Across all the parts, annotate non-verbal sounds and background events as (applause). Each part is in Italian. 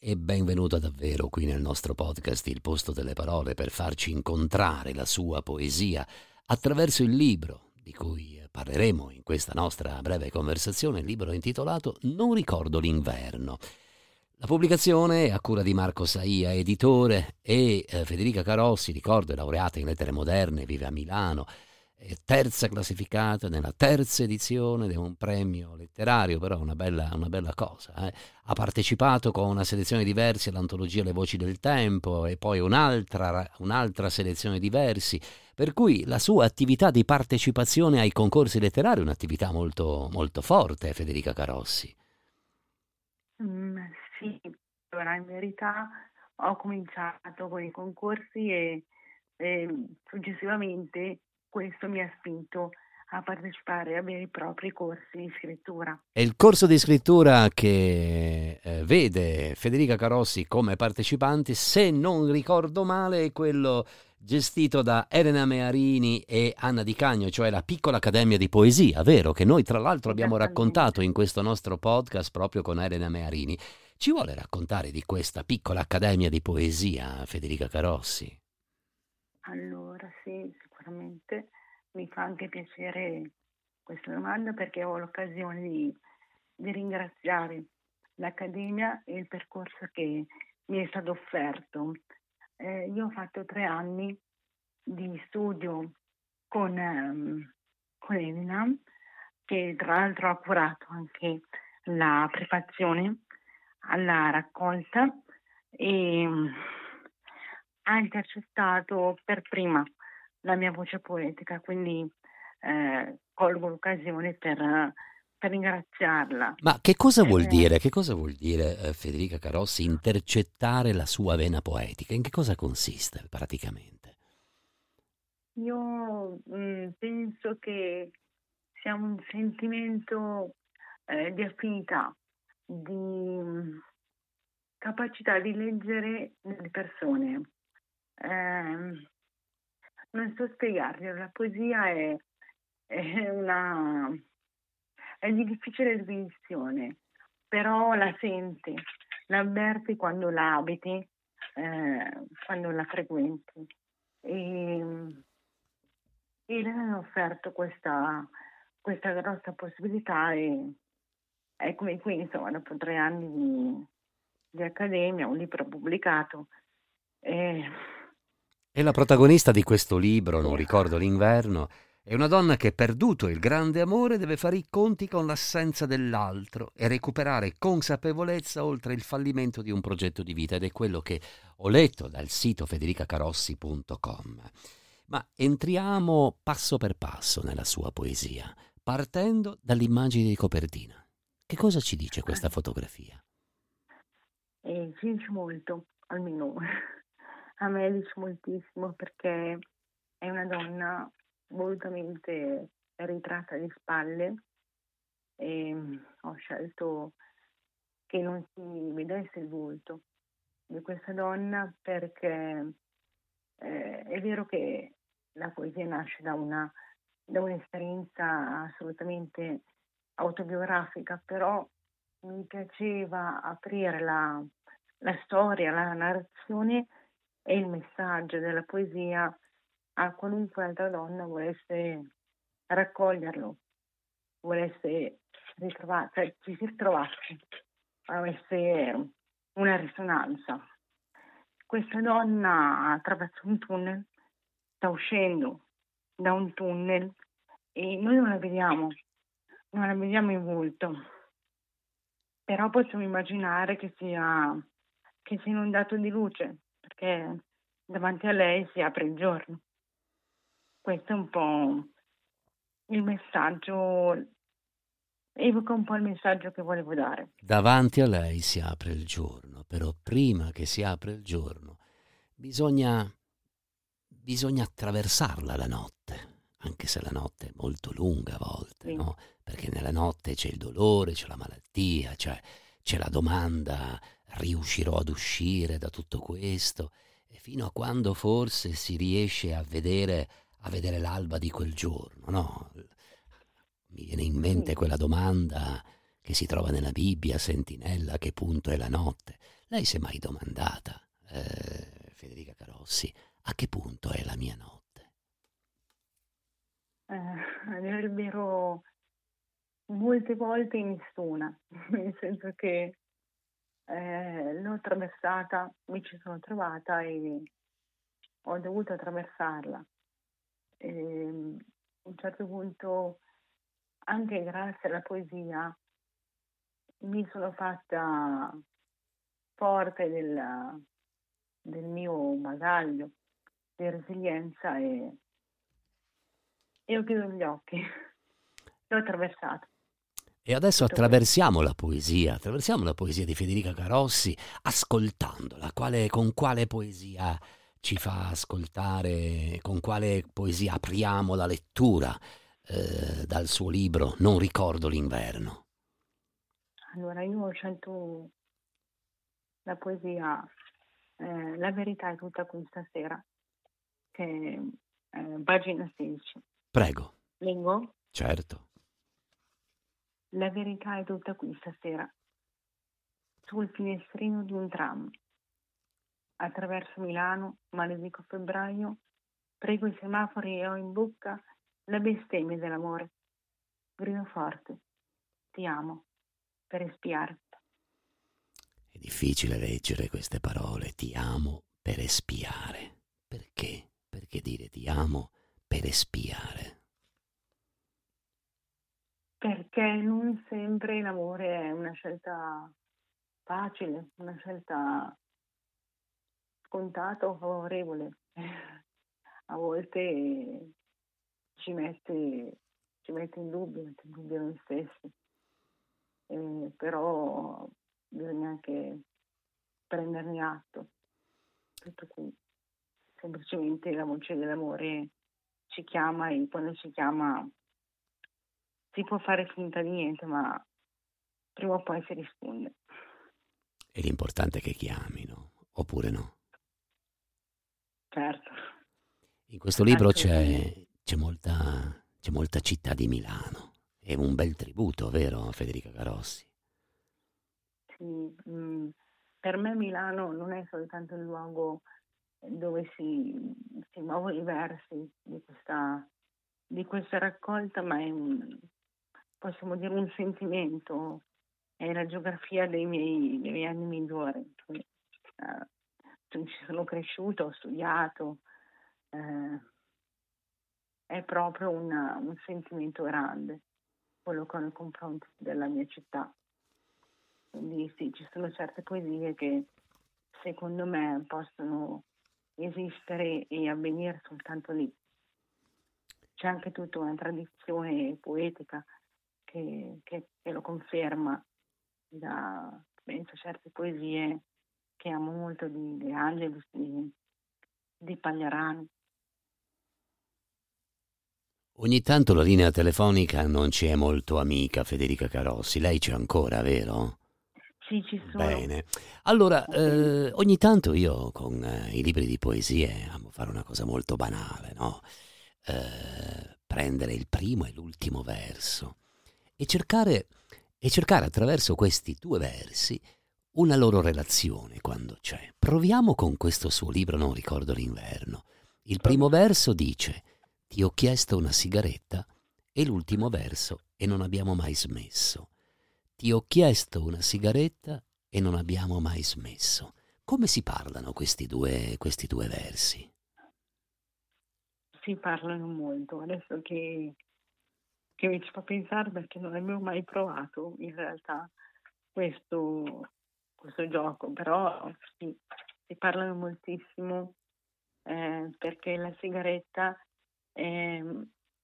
E benvenuta davvero qui nel nostro podcast Il posto delle parole per farci incontrare la sua poesia attraverso il libro di cui parleremo in questa nostra breve conversazione, il libro intitolato Non ricordo l'inverno. La pubblicazione è a cura di Marco Saia, editore, e eh, Federica Carossi, ricordo, è laureata in lettere moderne, vive a Milano, terza classificata nella terza edizione di un premio letterario, però una bella, una bella cosa. Eh. Ha partecipato con una selezione di versi all'antologia Le voci del tempo e poi un'altra, un'altra selezione di versi, per cui la sua attività di partecipazione ai concorsi letterari è un'attività molto, molto forte, Federica Carossi. Mm, sì, allora in verità ho cominciato con i concorsi e, e successivamente questo mi ha spinto a partecipare a veri e propri corsi di scrittura. È il corso di scrittura che eh, vede Federica Carossi come partecipante, se non ricordo male, è quello gestito da Elena Mearini e Anna Di Cagno, cioè la piccola accademia di poesia, vero? Che noi tra l'altro abbiamo raccontato in questo nostro podcast proprio con Elena Mearini. Ci vuole raccontare di questa piccola accademia di poesia, Federica Carossi? Allora, sì, sicuramente mi fa anche piacere questa domanda perché ho l'occasione di, di ringraziare l'Accademia e il percorso che mi è stato offerto. Eh, io ho fatto tre anni di studio con, um, con Elena, che tra l'altro ha curato anche la prefazione alla raccolta e um, ha intercettato per prima la mia voce poetica, quindi eh, colgo l'occasione per, per, ringraziarla. Ma che cosa vuol eh, dire, che cosa vuol dire eh, Federica Carossi intercettare la sua vena poetica? In che cosa consiste praticamente? Io mh, mm, penso che sia un sentimento eh, di affinità, di mm, capacità di leggere le persone. Eh, so spiegarlo, la poesia è, è una è di difficile definizione, però la senti, la quando la abiti, eh, quando la frequenti. E, e le hanno offerto questa, questa grossa possibilità e eccomi qui, insomma, dopo tre anni di, di accademia, un libro pubblicato. E, e la protagonista di questo libro, non ricordo l'inverno, è una donna che, perduto il grande amore, deve fare i conti con l'assenza dell'altro e recuperare consapevolezza oltre il fallimento di un progetto di vita ed è quello che ho letto dal sito federicacarossi.com. Ma entriamo passo per passo nella sua poesia, partendo dall'immagine di copertina. Che cosa ci dice questa fotografia? Eh, ci dice molto, almeno a me dice moltissimo perché è una donna volutamente ritratta di spalle e ho scelto che non si vedesse il volto di questa donna perché eh, è vero che la poesia nasce da, una, da un'esperienza assolutamente autobiografica, però mi piaceva aprire la, la storia, la narrazione e il messaggio della poesia a qualunque altra donna volesse raccoglierlo, volesse ritrovare, cioè ci si ritrovasse, avesse una risonanza. Questa donna attraverso un tunnel sta uscendo da un tunnel e noi non la vediamo, non la vediamo in volto, però possiamo immaginare che sia, che sia inondato di luce, perché davanti a lei si apre il giorno. Questo è un po' il messaggio, evoca un po' il messaggio che volevo dare. Davanti a lei si apre il giorno, però prima che si apre il giorno bisogna, bisogna attraversarla la notte, anche se la notte è molto lunga a volte, Sì. no? Perché nella notte c'è il dolore, c'è la malattia, c'è, c'è la domanda, riuscirò ad uscire da tutto questo? E fino a quando forse si riesce a vedere, a vedere l'alba di quel giorno, no? Mi viene in mente Sì. quella domanda che si trova nella Bibbia, sentinella, a che punto è la notte? Lei si è mai domandata, eh, Federica Carossi, a che punto è la mia notte? Eh, vero, molte volte nessuna, (laughs) nel senso che eh, l'ho attraversata, mi ci sono trovata e ho dovuto attraversarla. E, a un certo punto, anche grazie alla poesia, mi sono fatta forte del, del mio bagaglio di resilienza e, e ho chiuso gli occhi. (laughs) L'ho attraversato. E adesso attraversiamo la poesia, attraversiamo la poesia di Federica Carossi ascoltandola. Quale- con quale poesia ci fa ascoltare, con quale poesia apriamo la lettura eh, dal suo libro Non ricordo l'inverno? Allora, io ho scelto la poesia eh, La verità è tutta qui stasera, che è eh, pagina 16. Prego, Leggo? certo. La verità è tutta qui stasera, sul finestrino di un tram. Attraverso Milano, maledico febbraio, prego i semafori e ho in bocca la bestemmia dell'amore. Grido forte, ti amo, per espiarti. È difficile leggere queste parole, ti amo per espiare. Perché? Perché dire ti amo per espiare? Perché non sempre l'amore è una scelta facile, una scelta scontata o favorevole. A volte ci mette, ci mette in dubbio, mette in dubbio noi stessi. Eh, però bisogna anche prenderne atto. Tutto qui. Semplicemente la voce dell'amore ci chiama e quando ci chiama si può fare finta di niente, ma prima o poi si risponde. E l'importante è che chiamino, oppure no. Certo. In questo libro c'è, c'è molta, c'è molta città di Milano. È un bel tributo, vero, Federica Carossi? Sì, mm, per me Milano non è soltanto il luogo dove si, si muovono i versi di questa, di questa raccolta, ma è un, possiamo dire un sentimento, è la geografia dei miei, dei miei anni migliori. Eh, ci sono cresciuto, ho studiato, eh, è proprio una- un sentimento grande quello che ho nei confronti della mia città. Quindi sì, ci sono certe poesie che secondo me possono esistere e avvenire soltanto lì. C'è anche tutta una tradizione poetica che, che- che lo conferma, da, penso a certe poesie che amo molto di De Angelis, di, di Pagliarani. Ogni tanto la linea telefonica non ci è molto amica, Federica Carossi. Lei c'è ancora, vero? Sì, ci sono. Bene. Allora, eh, ogni tanto io con eh, i libri di poesie amo fare una cosa molto banale, no? Eh, prendere il primo e l'ultimo verso e cercare, e cercare attraverso questi due versi una loro relazione quando c'è. Proviamo con questo suo libro Non ricordo l'inverno. Il primo verso dice Ti ho chiesto una sigaretta e l'ultimo verso E non abbiamo mai smesso. Ti ho chiesto una sigaretta e non abbiamo mai smesso. Come si parlano questi due, questi due versi? Si parlano molto. Adesso che, che mi ci fa pensare perché non avevo mai provato in realtà questo, questo gioco, però sì, si parlano moltissimo eh, perché la sigaretta è,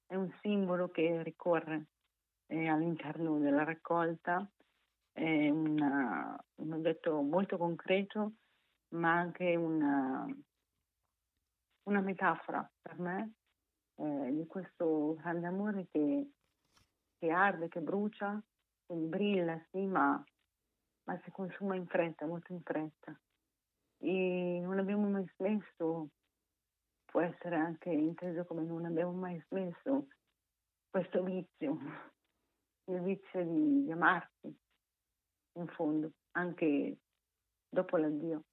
è un simbolo che ricorre eh, all'interno della raccolta. È una, un oggetto molto concreto, ma anche una, una metafora per me eh, di questo grande amore che, che, arde, che brucia, che brilla, sì, ma, ma si consuma in fretta, molto in fretta. E non abbiamo mai smesso, può essere anche inteso come non abbiamo mai smesso questo vizio, il vizio di, di amarsi, in fondo, anche dopo l'addio.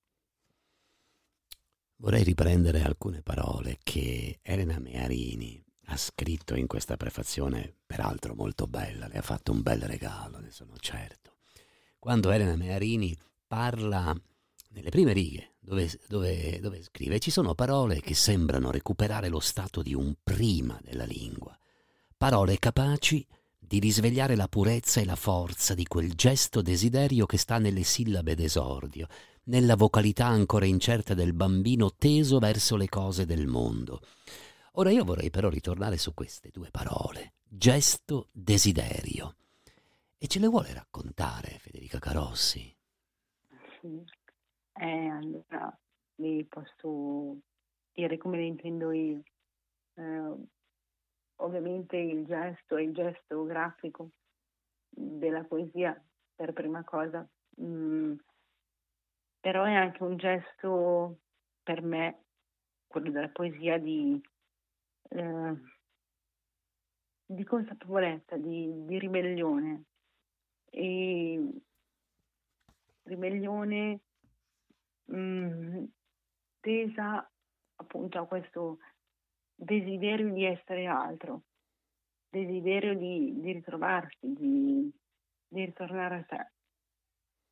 Vorrei riprendere alcune parole che Elena Mearini ha scritto in questa prefazione, peraltro molto bella, le ha fatto un bel regalo, ne sono certo. Quando Elena Mearini parla nelle prime righe, dove, dove, dove scrive, ci sono parole che sembrano recuperare lo stato di un prima della lingua, parole capaci di risvegliare la purezza e la forza di quel gesto desiderio che sta nelle sillabe d'esordio, nella vocalità ancora incerta del bambino teso verso le cose del mondo. Ora io vorrei però ritornare su queste due parole, gesto desiderio. E ce le vuole raccontare Federica Carossi? Sì, eh, allora vi posso dire come le intendo io. Eh, ovviamente il gesto è il gesto grafico della poesia per prima cosa, mm, però è anche un gesto per me, quello della poesia, di, eh, di consapevolezza, di, di ribellione. E ribellione mh, mm, tesa appunto a questo desiderio di essere altro, desiderio di, di ritrovarsi, di, di, ritornare a sé.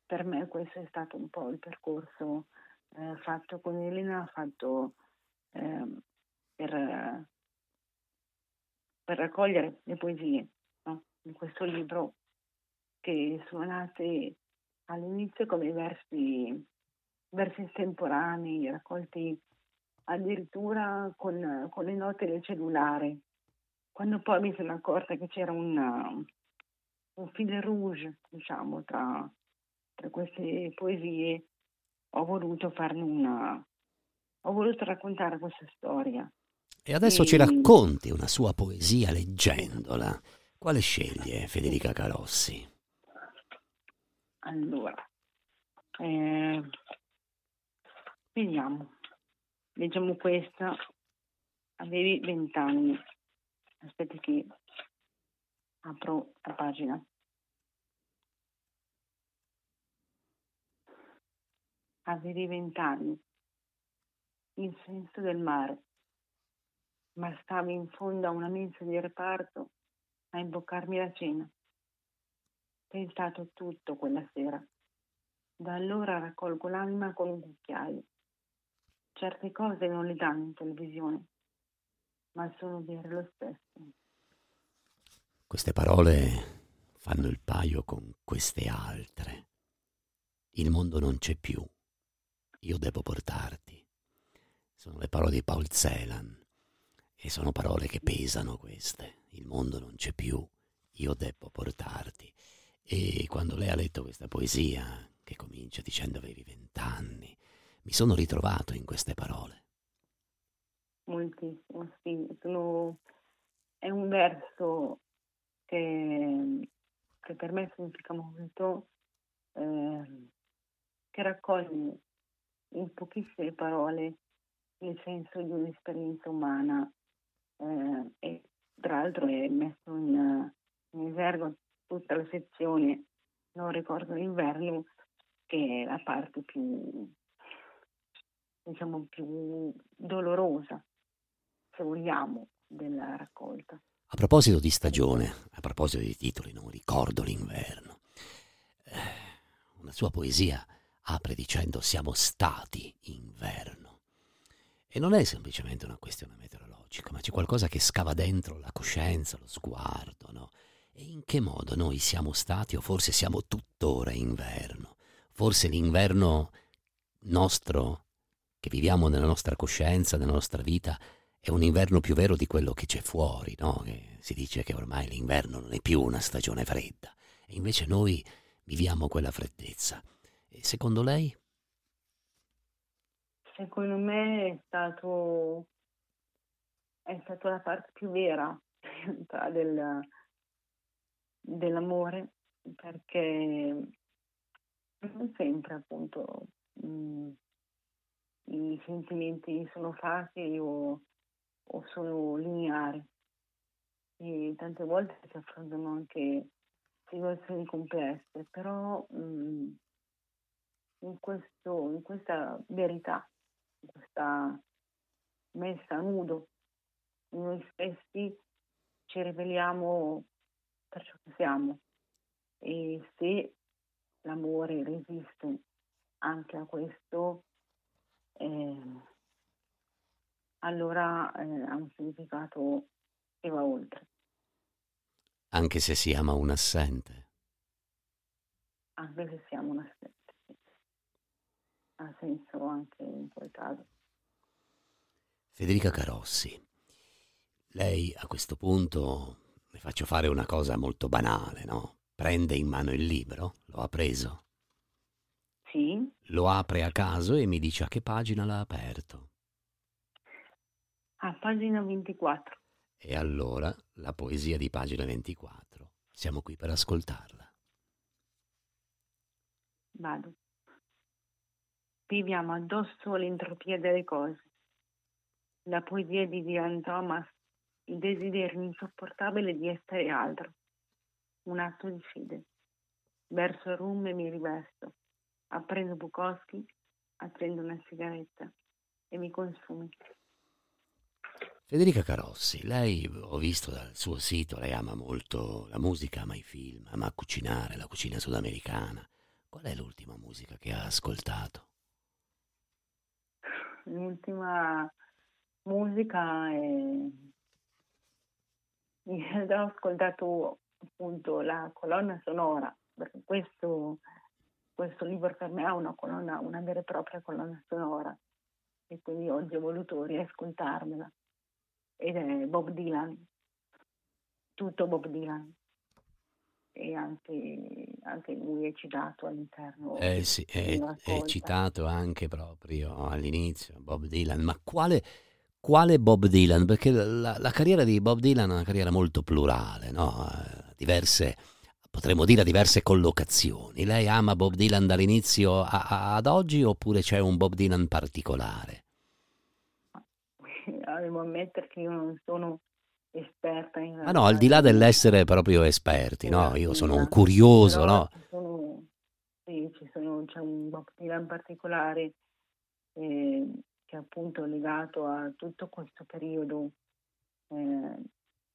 Per me questo è stato un po' il percorso eh, fatto con Elena, fatto eh, per, per, raccogliere le poesie no? in questo libro che sono nate all'inizio come versi, versi estemporanei, raccolti addirittura con, con le note del cellulare. Quando poi mi sono accorta che c'era una, un fil rouge, diciamo, tra, tra queste poesie, ho voluto farne una, ho voluto raccontare questa storia. E adesso e... ci racconti una sua poesia leggendola. Quale sceglie Federica Carossi? Allora, eh, vediamo. Leggiamo questa. Avevi vent'anni. Aspetti che apro la pagina. Avevi vent'anni. Il senso del mare. Ma stavi in fondo a una mensa di reparto a imboccarmi la cena. Pensato tutto quella sera. Da allora raccolgo l'anima con un cucchiaio certe cose non le danno in televisione, ma sono vere lo stesso. Queste parole fanno il paio con queste altre. Il mondo non c'è più. Io devo portarti. Sono le parole di Paul Celan e sono parole che pesano queste. Il mondo non c'è più. Io devo portarti. E quando lei ha letto questa poesia, che comincia dicendo avevi vent'anni, mi sono ritrovato in queste parole. Moltissimo, sì. Sono... È un verso che, che per me significa molto, eh, che raccoglie in pochissime parole il senso di un'esperienza umana eh, e tra l'altro è messo in, in esergo tutta la sezione Non ricordo l'inverno che è la parte più, diciamo, più dolorosa, se vogliamo, della raccolta. A proposito di stagione, a proposito di titoli, non ricordo l'inverno. Eh, una sua poesia apre dicendo siamo stati inverno. E non è semplicemente una questione meteorologica, ma c'è qualcosa che scava dentro la coscienza, lo sguardo, no? E in che modo noi siamo stati, o forse siamo tuttora inverno? Forse l'inverno nostro che viviamo nella nostra coscienza, nella nostra vita, è un inverno più vero di quello che c'è fuori, no? Che si dice che ormai l'inverno non è più una stagione fredda, e invece noi viviamo quella freddezza. E secondo lei? Secondo me è stato, è stato la parte più vera (laughs) del, dell'amore, perché non sempre appunto mh, mm, i sentimenti sono facili o, o sono lineari. E tante volte si affrontano anche situazioni complesse, però mh, mm, in, questo, in questa verità, in questa messa a nudo, noi stessi ci riveliamo per ciò che siamo e se l'amore resiste anche a questo, eh, allora eh, ha un significato che va oltre. Anche se si ama un assente. Anche se si ama un assente, sì. Ha senso anche in quel caso. Federica Carossi, lei a questo punto le faccio fare una cosa molto banale, no? Prende in mano il libro, lo ha preso. Sì. Lo apre a caso e mi dice a che pagina l'ha aperto. A pagina 24. E allora la poesia di pagina 24. Siamo qui per ascoltarla. Vado. Viviamo addosso all'entropia delle cose. La poesia di Diane Thomas, il desiderio insopportabile di essere altro un atto di fede. Verso il rum e mi rivesto. Apprendo Bukowski, accendo una sigaretta e mi consumi. Federica Carossi, lei ho visto dal suo sito, lei ama molto la musica, ama i film, ama cucinare, la cucina sudamericana. Qual è l'ultima musica che ha ascoltato? L'ultima musica è... (laughs) ho ascoltato appunto la colonna sonora, perché questo, questo libro per me ha una colonna, una vera e propria colonna sonora. E quindi oggi ho voluto riascoltarmela. Ed è Bob Dylan, tutto Bob Dylan. E anche, anche lui è citato all'interno. Eh sì, è, è citato anche proprio all'inizio Bob Dylan, ma quale quale Bob Dylan? Perché la, la, carriera di Bob Dylan è una carriera molto plurale, no? Eh, diverse, potremmo dire diverse collocazioni. Lei ama Bob Dylan dall'inizio a, a, ad oggi oppure c'è un Bob Dylan particolare? (laughs) Devo ammettere che io non sono esperta in Ma no, al di là dell'essere proprio esperti, no? Io sono un curioso, no? Sono, sì, ci sono, c'è un Bob Dylan particolare eh, che è appunto legato a tutto questo periodo eh,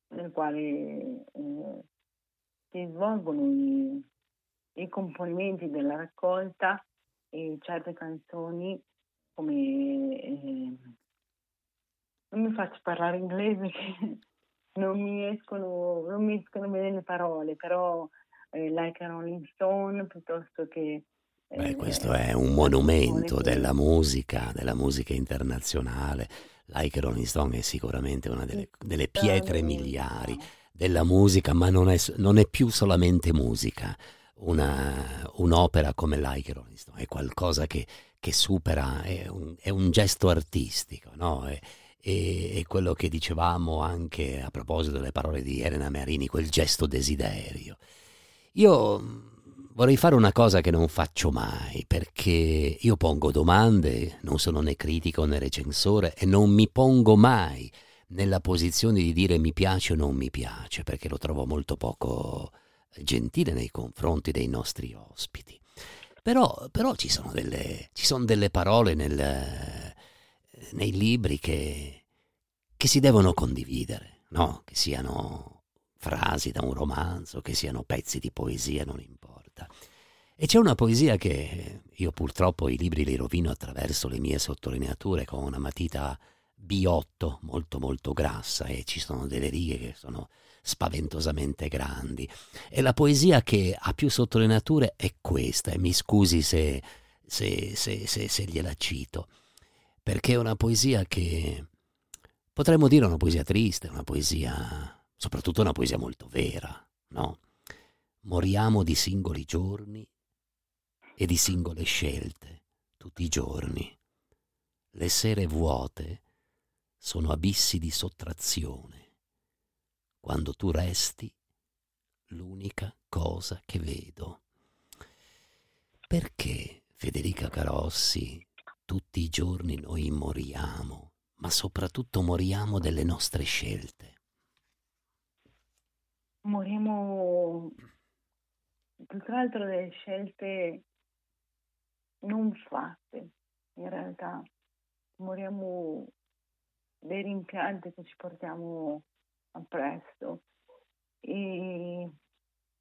nel quale eh, si svolgono i, i, componimenti della raccolta e certe canzoni come eh, non mi faccio parlare inglese che (laughs) non mi escono, non mi escono bene le parole, però eh, Like a Rolling Stone piuttosto che Beh, eh, questo è un monumento della musica, della musica internazionale. Like Rolling Stone è sicuramente una delle, delle pietre miliari della musica, ma non è, non è più solamente musica. Una, un'opera come Like Rolling Stone è qualcosa che, che supera, è un, è un, gesto artistico, no? È, è, quello che dicevamo anche a proposito delle parole di Elena Merini, quel gesto desiderio. Io vorrei fare una cosa che non faccio mai, perché io pongo domande, non sono né critico né recensore e non mi pongo mai nella posizione di dire mi piace o non mi piace, perché lo trovo molto poco gentile nei confronti dei nostri ospiti. Però, però ci, sono delle, ci, sono delle, parole nel, nei libri che, che si devono condividere, no? che siano frasi da un romanzo, che siano pezzi di poesia, non importa scritta. E c'è una poesia che io purtroppo i libri li rovino attraverso le mie sottolineature con una matita B8 molto molto grassa e ci sono delle righe che sono spaventosamente grandi. E la poesia che ha più sottolineature è questa, e mi scusi se, se, se, se, se gliela cito, perché è una poesia che potremmo dire una poesia triste, una poesia soprattutto una poesia molto vera, no? Moriamo di singoli giorni e di singole scelte, tutti i giorni. Le sere vuote sono abissi di sottrazione. Quando tu resti, l'unica cosa che vedo. Perché, Federica Carossi, tutti i giorni noi moriamo, ma soprattutto moriamo delle nostre scelte? Moriamo più che altro delle scelte non fatte, in realtà. Moriamo dei rimpianti che ci portiamo appresso. E,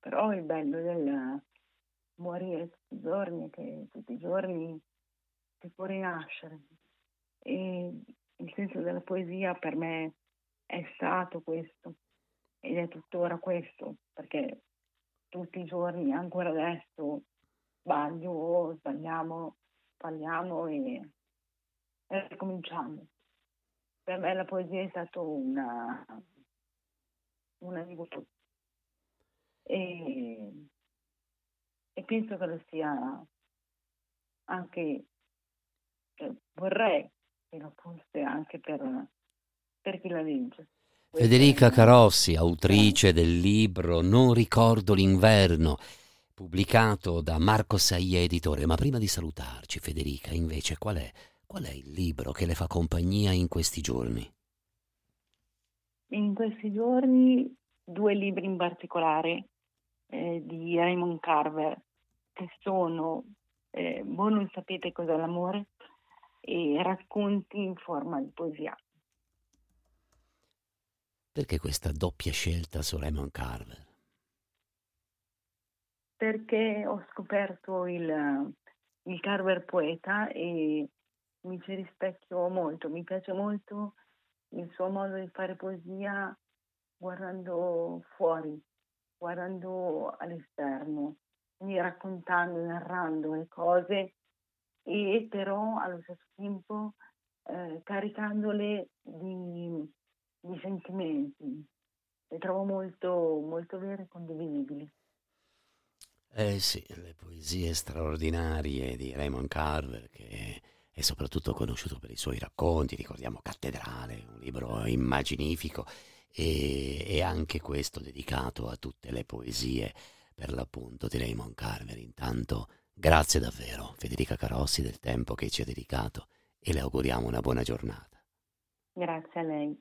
però il bello del morire tutti i giorni, che tutti i giorni si può rinascere. E il senso della poesia per me è stato questo ed è tuttora questo, perché tutti i giorni, ancora adesso, sbaglio, sbagliamo, sbagliamo e, e ricominciamo. Per me la poesia è stata una, un aiuto e, e penso che lo sia anche, cioè, vorrei che lo fosse anche per, per chi la legge. Federica Carossi, autrice del libro Non ricordo l'inverno, pubblicato da Marco Saie editore. Ma prima di salutarci, Federica, invece, qual è, qual è il libro che le fa compagnia in questi giorni? In questi giorni due libri in particolare eh, di Raymond Carver che sono eh, Voi non sapete cos'è l'amore e racconti in forma di poesia. Perché questa doppia scelta su Raymond Carver? Perché ho scoperto il, il Carver poeta e mi ci rispecchio molto, mi piace molto il suo modo di fare poesia guardando fuori, guardando all'esterno, quindi raccontando, narrando le cose e però allo stesso tempo eh, caricandole di di sentimenti. Le trovo molto, molto vere e condivisibili. Eh sì, le poesie straordinarie di Raymond Carver, che è soprattutto conosciuto per i suoi racconti, ricordiamo Cattedrale, un libro immaginifico, e, e anche questo dedicato a tutte le poesie, per l'appunto, di Raymond Carver. Intanto, grazie davvero, Federica Carossi, del tempo che ci ha dedicato e le auguriamo una buona giornata. Grazie a lei.